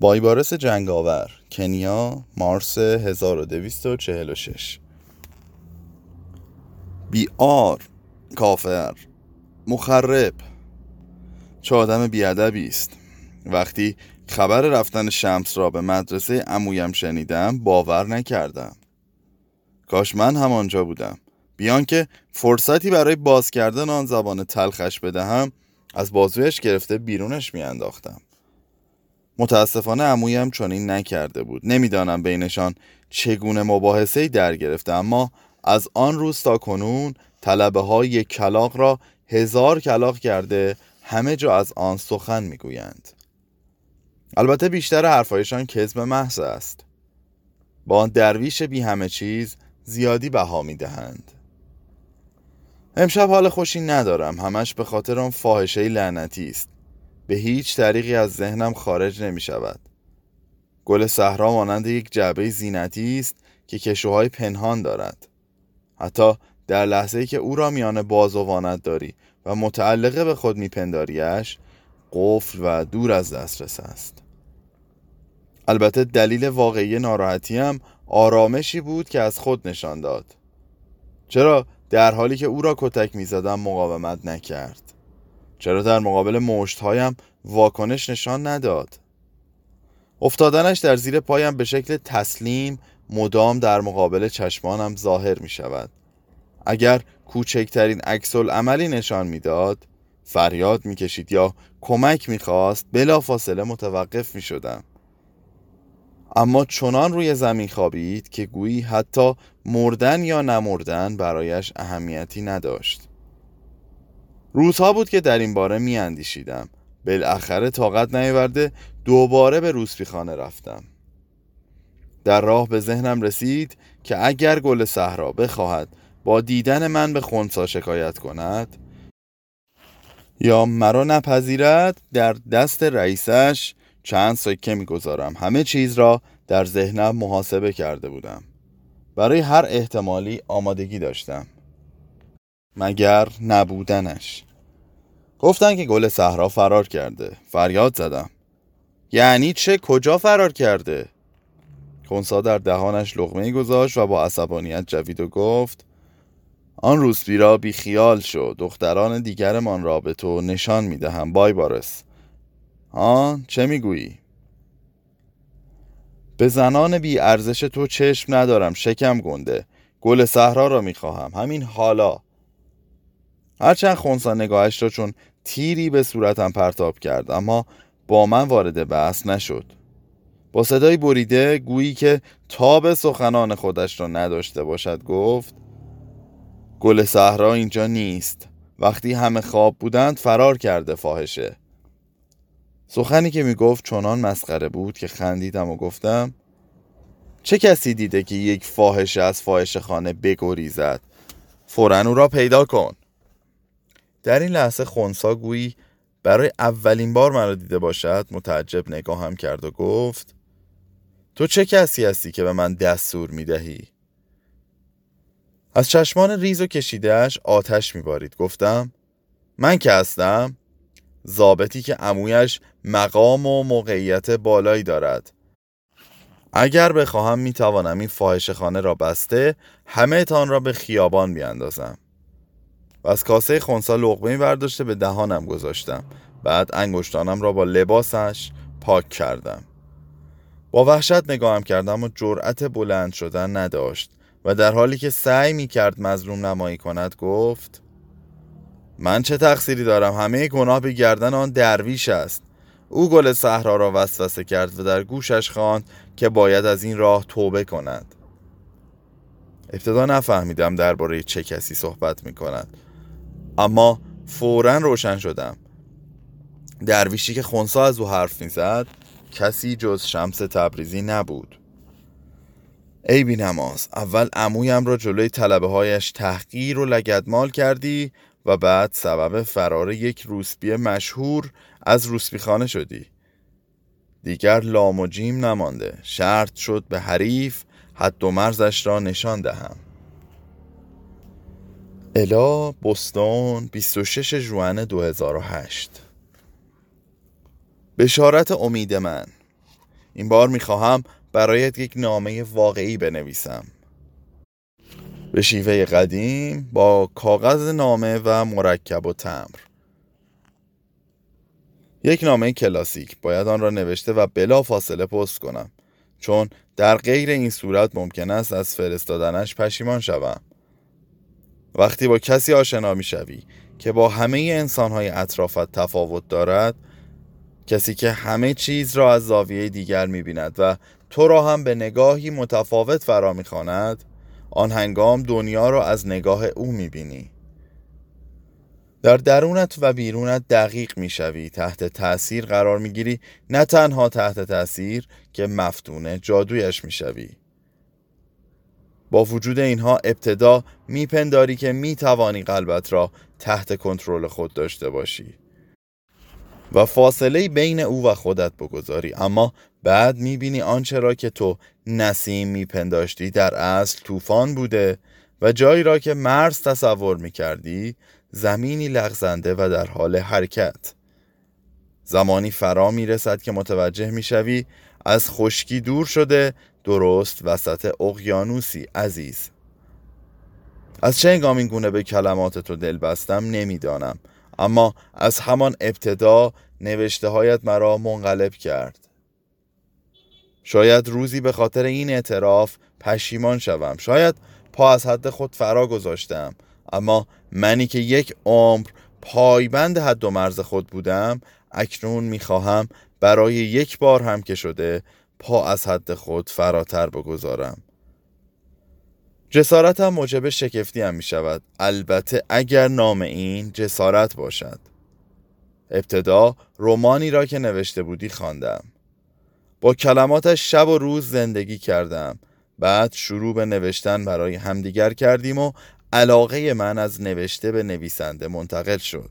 بایبارس جنگاور کنیا مارس 1246 بیار کافر مخرب. چه آدم بیادبی است. وقتی خبر رفتن شمس را به مدرسه امویم شنیدم باور نکردم. کاش من همانجا بودم. بیان که فرصتی برای باز کردن آن زبان تلخش بدهم از بازویش گرفته بیرونش میانداختم. متاسفانه عمویم چنین نکرده بود. نمی‌دانم بینشان چگونه مباحثه در گرفته اما از آن روز تا کنون طلبه های کلاق را هزار کلاق کرده همه جا از آن سخن می‌گویند. البته بیشتر حرفایشان کذب محض است. با آن درویش بی همه چیز زیادی بها می‌دهند. امشب حال خوشی ندارم. همش به خاطر آن فاحشه لعنتی است. به هیچ طریقی از ذهنم خارج نمی شود گل صحرا مانند یک جعبه زینتی است که کشوهای پنهان دارد. حتی در لحظه ای که او را میان باز و داری و متعلقه به خود میپنداریش قفل و دور از دسترس است. البته دلیل واقعی ناراحتیم آرامشی بود که از خود نشان داد. چرا در حالی که او را کتک می‌زدم مقاومت نکرد؟ چرا در مقابل مشتهایم واکنش نشان نداد؟ افتادنش در زیر پایم به شکل تسلیم مدام در مقابل چشمانم ظاهر می شود اگر کوچکترین عکس عملی نشان می‌داد فریاد می‌کشید یا کمک می‌خواست بلا فاصله متوقف می شدم اما چنان روی زمین خوابید که گویی حتی مردن یا نمردن برایش اهمیتی نداشت. روزها بود که در این باره می اندیشیدم بالاخره طاقت نیورده دوباره به روسپیخانه رفتم. در راه به ذهنم رسید که اگر گل صحرا بخواهد با دیدن من به خونسا شکایت کند یا مرا نپذیرد در دست رئیسش چند سکه می‌گذارم. همه چیز را در ذهنم محاسبه کرده بودم. برای هر احتمالی آمادگی داشتم. مگر نبودنش. گفتن که گل صحرا فرار کرده. فریاد زدم. یعنی چه؟ کجا فرار کرده؟ کنسا در دهانش لغمه گذاشت و با عصبانیت جوید و گفت آن روسبی را بی خیال شد دختران دیگرمان را به تو نشان می‌دهم بای بارس. آن چه می‌گویی؟ به زنان بی ارزش تو چشم ندارم شکم گنده. گل صحرا را می‌خواهم. همین حالا. هرچند خونسا نگاهش را چون تیری به صورتم پرتاب کرد اما با من وارد بحث نشد. با صدای بریده گویی که تاب سخنان خودش را نداشته باشد گفت گل صحرا اینجا نیست. وقتی همه خواب بودند فرار کرده فاحشه. سخنی که می‌گفت چنان مسخره بود که خندیدم و گفتم چه کسی دیده که یک فاحشه از فاحشه خانه بگریزد؟ فورا او را پیدا کن. در این لحظه خونسا گویی برای اولین بار مرا دیده باشد؟ متعجب نگاهم کرد و گفت تو چه کسی هستی که به من دستور می دهی؟ از چشمان ریز و کشیدهش آتش میبارید. گفتم من که هستم زابطی که عمویش مقام و موقعیت بالایی دارد. اگر بخواهم می‌توانم این فاحش خانه را بسته همه تان را به خیابان بیاندازم. و از کاسه خونسا لغمه برداشته به دهانم گذاشتم. بعد انگشتانم را با لباسش پاک کردم. با وحشت نگاهم کردم و جرأت بلند شدن نداشت و در حالی که سعی می کرد مظلوم نمایی کند گفت من چه تقصیری دارم؟ همه گناه به گردن آن درویش است. او گل صحرا را وسوسه کرد و در گوشش خواند که باید از این راه توبه کند. ابتدا نفهمیدم درباره چه کسی صحبت می کند. اما فورا روشن شدم. درویشی که خونسا از او حرف می‌زد کسی جز شمس تبریزی نبود. ای بی نماز اول عمویم را جلوی طلبه هایش تحقیر و لگدمال کردی و بعد سبب فرار یک روسبی مشهور از روسبی خانه شدی. دیگر لام و جیم نمانده. شرط شد به حریف حد و مرزش را نشان دهم. الا بستون 26 جوان 2008 بشارت امید من. این بار می‌خواهم برایت یک نامه واقعی بنویسم. به شیوه قدیم با کاغذ نامه و مرکب و تمر. یک نامه کلاسیک باید آن را نوشته و بلا فاصله پست کنم. چون در غیر این صورت ممکن است از فرستادنش پشیمان شوم. وقتی با کسی آشنا می شوی که با همه انسانهای اطرافت تفاوت دارد کسی که همه چیز را از زاویه دیگر می بیند و تو را هم به نگاهی متفاوت فرا می خاند آن هنگام دنیا را از نگاه او می بینی در درونت و بیرونت دقیق می شوی تحت تأثیر قرار می گیری نه تنها تحت تأثیر که مفتونه جادویش می شوی با وجود اینها ابتدا میپنداری که می‌توانی قلبت را تحت کنترل خود داشته باشی. و فاصله بین او و خودت بگذاری اما بعد می‌بینی آنچه را که تو نسیم میپنداشتی در اصل طوفان بوده و جایی را که مرز تصور می‌کردی زمینی لغزنده و در حال حرکت. زمانی فرا می‌رسد که متوجه می‌شوی از خشکی دور شده درست وسط اقیانوسی عزیز. از چه انگام این گونه به کلمات تو دل بستم نمی‌دانم اما از همان ابتدا نوشته هایت مرا منقلب کرد. شاید روزی به خاطر این اعتراف پشیمان شوم. شاید پا از حد خود فرا گذاشتم اما منی که یک عمر پایبند حد و مرز خود بودم اکنون می‌خواهم برای یک بار هم که شده پا از حد خود فراتر بگذارم. جسارتم موجب شکفتی هم می شود البته اگر نام این جسارت باشد. ابتدا رومانی را که نوشته بودی خواندم. با کلماتش شب و روز زندگی کردم. بعد شروع به نوشتن برای همدیگر کردیم و علاقه من از نوشته به نویسنده منتقل شد.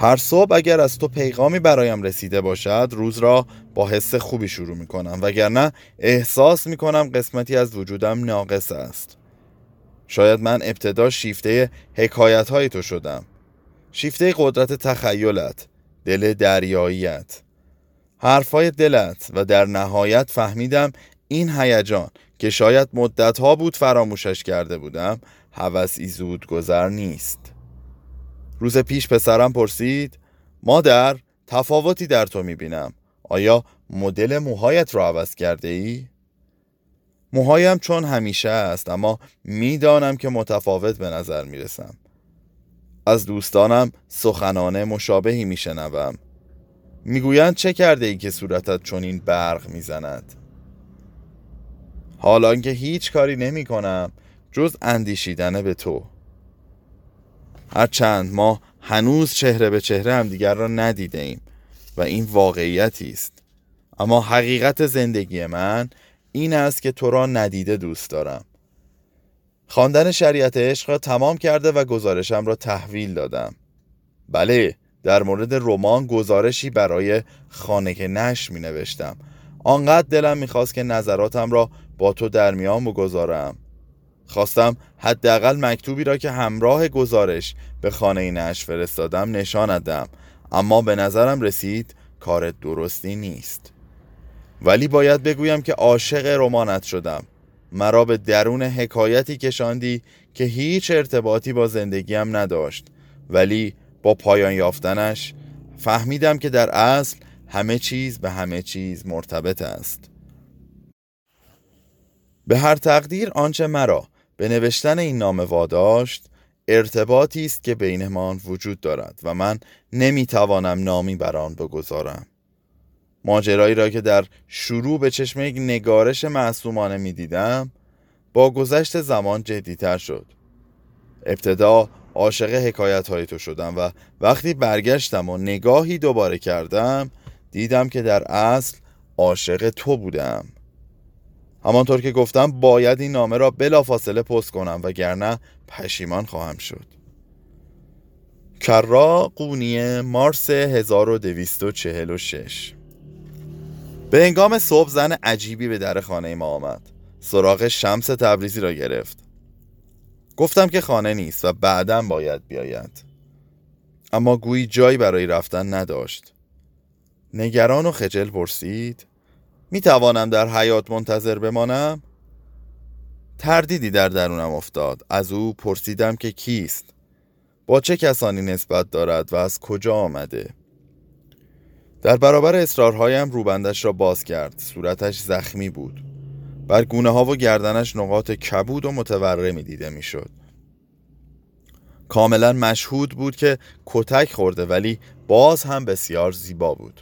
هر صبح اگر از تو پیغامی برایم رسیده باشد روز را با حس خوبی شروع می کنم وگرنه احساس می کنم قسمتی از وجودم ناقص است. شاید من ابتدا شیفته حکایت های تو شدم. شیفته قدرت تخیلت دل دریاییت حرفای دلت و در نهایت فهمیدم این هیجان که شاید مدتها بود فراموشش کرده بودم هوسی زود گذر نیست. روز پیش پسرم پرسید مادر تفاوتی در تو می‌بینم. آیا مدل موهایت را عوض کرده ای؟ موهایم چون همیشه است اما می‌دانم که متفاوت به نظر می‌رسم. از دوستانم سخنانه مشابهی میشنوم. می‌گویند چه کرده ای که صورتت چون این برق می‌زند؟ حالا که هیچ کاری نمی کنم جز اندیشیدن به تو. هرچند ما هنوز چهره به چهره همدیگر را ندیده ایم و این واقعیتی است. اما حقیقت زندگی من این است که تو را ندیده دوست دارم. خواندن شریعت عشق را تمام کرده و گزارشم را تحویل دادم. بله در مورد رمان گزارشی برای خانه نش می نوشتم آنقدر دلم می‌خواست که نظراتم را با تو در میان بگذارم. خواستم حداقل مکتوبی را که همراه گزارش به خانه نش فرستادم نشاندم اما به نظرم رسید کار درستی نیست. ولی باید بگویم که عاشق رمانت شدم. مرا به درون حکایتی کشاندی که هیچ ارتباطی با زندگیم نداشت. ولی با پایان یافتنش فهمیدم که در اصل همه چیز به همه چیز مرتبط است. به هر تقدیر آنچه مرا به نوشتن این نامه واداشت ارتباطی است که بینمان وجود دارد و من نمی‌توانم نامی بر آن بگذارم. ماجرایی را که در شروع به چشم یک نگارش معصومانه می‌دیدم با گذشت زمان جدیتر شد. ابتدا عاشق حکایت های تو شدم و وقتی برگشتم و نگاهی دوباره کردم دیدم که در اصل عاشق تو بودم. همانطور که گفتم باید این نامه را بلافاصله پست کنم وگرنه پشیمان خواهم شد. کرا قونیه مارس 1246 به انگام صبح زن عجیبی به در خانه ما آمد. سراغ شمس تبریزی را گرفت. گفتم که خانه نیست و بعدا باید بیاید. اما گویی جایی برای رفتن نداشت. نگران و خجل پرسید می توانم در حیات منتظر بمانم؟ تردیدی در درونم افتاد. از او پرسیدم که کیست. با چه کسانی نسبت دارد و از کجا آمده؟ در برابر اصرارهایم روبندش را باز کرد. صورتش زخمی بود. بر گونه ها و گردنش نقاط کبود و متورمی دیده می‌شد. کاملا مشهود بود که کتک خورده ولی باز هم بسیار زیبا بود.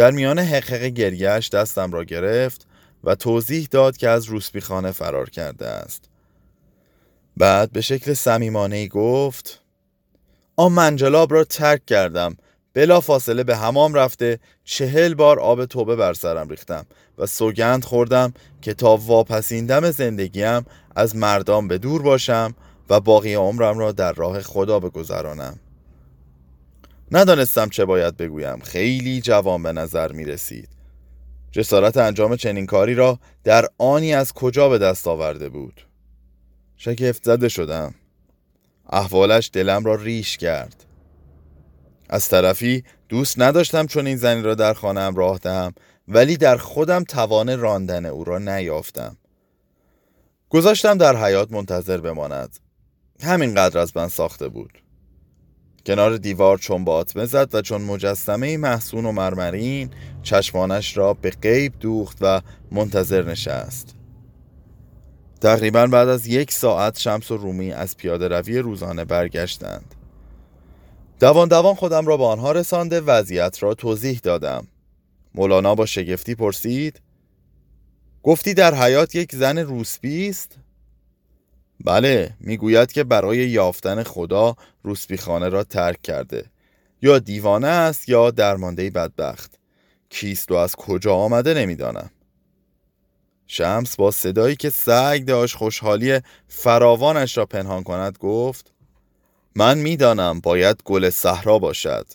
در میان حقق گریهش دستم را گرفت و توضیح داد که از روسبی خانه فرار کرده است. بعد به شکل سمیمانه گفت آن منجلاب را ترک کردم. بلا فاصله به همام رفته چهل بار آب توبه بر سرم ریختم و سوگند خوردم که تا واپسیندم زندگیم از مردم به دور باشم و باقی عمرم را در راه خدا بگذرانم. ندانستم چه باید بگویم. خیلی جوان به نظر می رسید جسارت انجام چنین کاری را در آنی از کجا به دست آورده بود؟ شگفت زده شدم. احوالش دلم را ریش کرد. از طرفی دوست نداشتم چون این زنی را در خانم راه دهم ولی در خودم توان راندن او را نیافتم. گذاشتم در حیات منتظر بماند. همینقدر از من ساخته بود. کنار دیوار چون باطمه زد و چون مجسمه محسون و مرمرین چشمانش را به غیب دوخت و منتظر نشست. تقریبا بعد از یک ساعت شمس و رومی از پیاده روی روزانه برگشتند. دوان دوان خودم را به آنها رسانده وضعیت را توضیح دادم. مولانا با شگفتی پرسید گفتی در حیات یک زن روسبی است؟ بله می‌گوید که برای یافتن خدا روسبی خانه را ترک کرده. یا دیوانه است یا درمانده بدبخت. کیست و از کجا آمده نمی‌دانم. شمس با صدایی که سعی داشت خوشحالی فراوانش را پنهان کند گفت من می‌دانم باید گل صحرا باشد.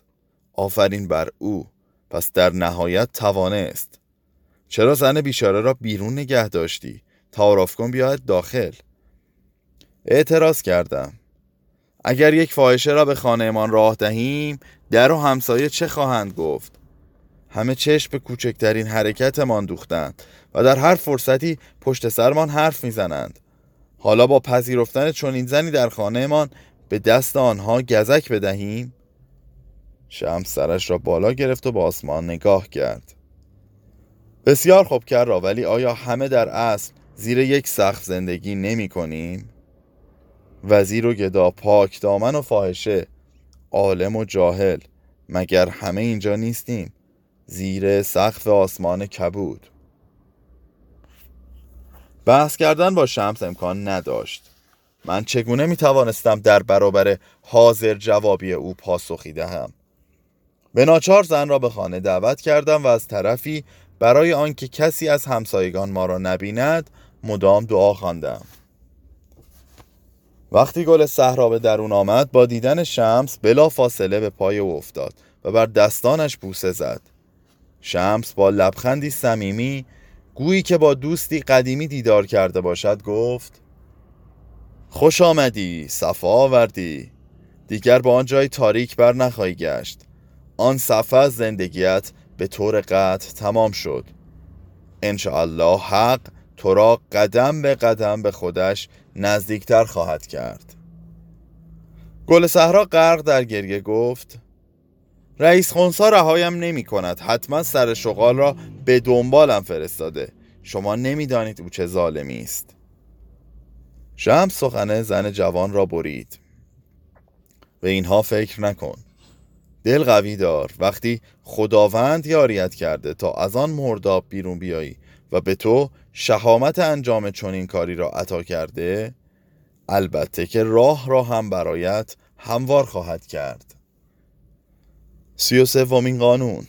آفرین بر او پس در نهایت توانه است چرا زن بیچاره را بیرون نگه داشتی؟ تعارف کن بیاید داخل. اعتراض کردم. اگر یک فاحشه را به خانهمان راه دهیم در و همسایه چه خواهند گفت؟ همه چشم به کوچکترین حرکتمان دوختند و در هر فرصتی پشت سرمان حرف می‌زنند. حالا با پذیرفتن چنین زنی در خانهمان به دست آنها گزک بدهیم؟ شمس سرش را بالا گرفت و به آسمان نگاه کرد. بسیار خوب کرد را ولی آیا همه در اصل زیر یک سقف زندگی نمی کنیم؟ وزیر و گدا پاک دامن و فاحشه عالم و جاهل مگر همه اینجا نیستیم؟ زیر سقف آسمان کبود. بحث کردن با شمس امکان نداشت. من چگونه می توانستم در برابر حاضر جوابی او پاسخی دهم؟ به ناچار زن را به خانه دعوت کردم و از طرفی برای آنکه کسی از همسایگان ما را نبیند مدام دعا خواندم. وقتی گل صحرا به درون آمد با دیدن شمس بلا فاصله به پای او افتاد و بر دستانش بوسه زد. شمس با لبخندی صمیمی گویی که با دوستی قدیمی دیدار کرده باشد گفت خوش آمدی صفا آوردی. دیگر با آن جای تاریک بر نخواهی گشت. آن صفحه از زندگیت به طور قطع تمام شد. الله حق تو را قدم به قدم به خودش نزدیکتر خواهد کرد. گل صحرا غرق در گریه گفت رئیس خونسا رهایم نمی کند. حتما سر شغال را به دنبالم فرستاده. شما نمی‌دانید او چه ظالمی است. شمس سخن زن جوان را برید. به اینها فکر نکن. دل قوی دار. وقتی خداوند یاریت کرده تا از آن مرداب بیرون بیایی و به تو شهامت انجام چنین کاری را عطا کرده البته که راه را هم برایت هموار خواهد کرد. سی و سومین قانون.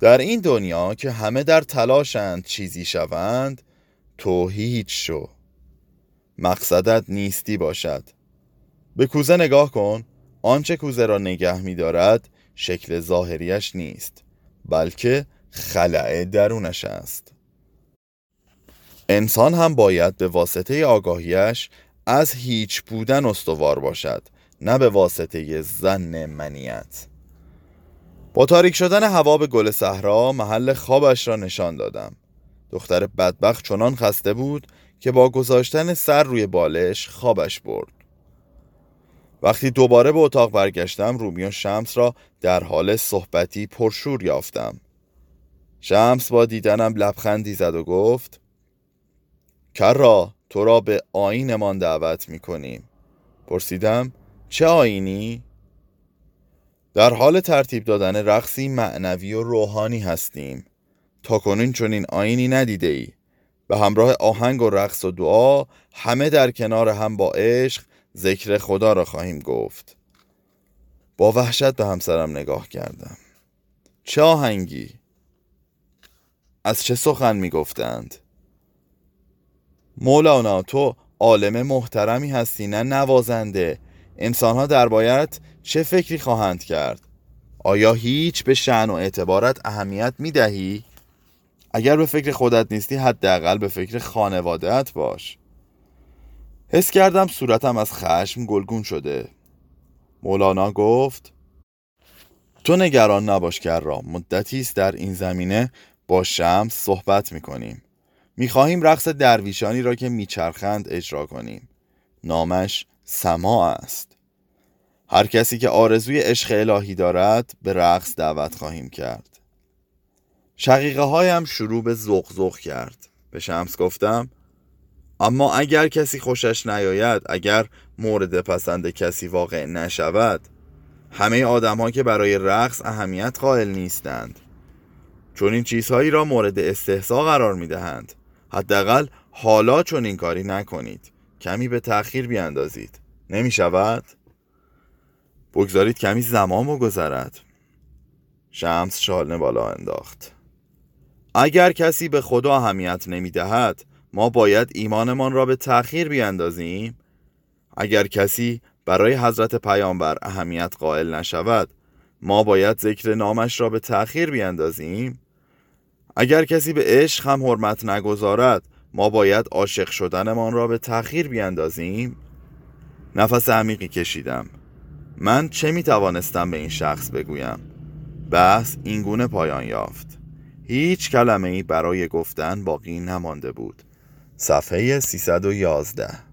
در این دنیا که همه در تلاشند چیزی شوند تو هیچ شو. مقصدت نیستی باشد. به کوزه نگاه کن آنچه کوزه را نگه می دارد شکل ظاهریش نیست بلکه خلع درونش است. انسان هم باید به واسطه آگاهیش از هیچ بودن استوار باشد نه به واسطه زن منیت. با تاریک شدن هوا به گل صحرا محل خوابش را نشان دادم. دختر بدبخت چنان خسته بود که با گذاشتن سر روی بالش خوابش برد. وقتی دوباره به اتاق برگشتم رومی شمس را در حال صحبتی پرشور یافتم. شمس با دیدنم لبخندی زد و گفت کرا تو را به آینمان دعوت می کنیم پرسیدم چه آینی؟ در حال ترتیب دادن رقصی معنوی و روحانی هستیم. تا کنون این آینی ندیده ای به همراه آهنگ و رقص و دعا همه در کنار هم با عشق ذکر خدا را خواهیم گفت. با وحشت به همسرم نگاه کردم. چه آهنگی؟ از چه سخن می گفتند؟ مولانا تو عالم محترمی هستی نه نوازنده. انسانها در باید چه فکری خواهند کرد؟ آیا هیچ به شعن و اعتبارت اهمیت می دهی؟ اگر به فکر خودت نیستی حداقل به فکر خانوادهت باش. حس کردم صورتم از خشم گلگون شده. مولانا گفت تو نگران نباش که را مدتی است در این زمینه با شمس صحبت می‌کنیم. می‌خواهیم رقص درویشانی را که میچرخند اجرا کنیم. نامش سما است. هر کسی که آرزوی عشق الهی دارد به رقص دعوت خواهیم کرد. شقیقه هایم شروع به زغ زغ کرد. به شمس گفتم اما اگر کسی خوشش نیاید اگر مورد پسند کسی واقع نشود همه آدم که برای رقص اهمیت قائل نیستند. چون این چیزهایی را مورد استحضا قرار می دهند حداقل حالا چون این کاری نکنید. کمی به تأخیر بیاندازید. نمی شود؟ بگذارید کمی زمان بگذرد شمس شالنه بالا انداخت. اگر کسی به خدا اهمیت نمی دهد ما باید ایمانمان را به تأخیر بیاندازیم؟ اگر کسی برای حضرت پیامبر اهمیت قائل نشود ما باید ذکر نامش را به تأخیر بیاندازیم؟ اگر کسی به عشق هم حرمت نگذارد ما باید عاشق شدنمان را به تأخیر بیاندازیم نفس عمیقی کشیدم. من چه می توانستم به این شخص بگویم؟ بحث اینگونه پایان یافت. هیچ کلمه ای برای گفتن باقی نمانده بود. صفحه 311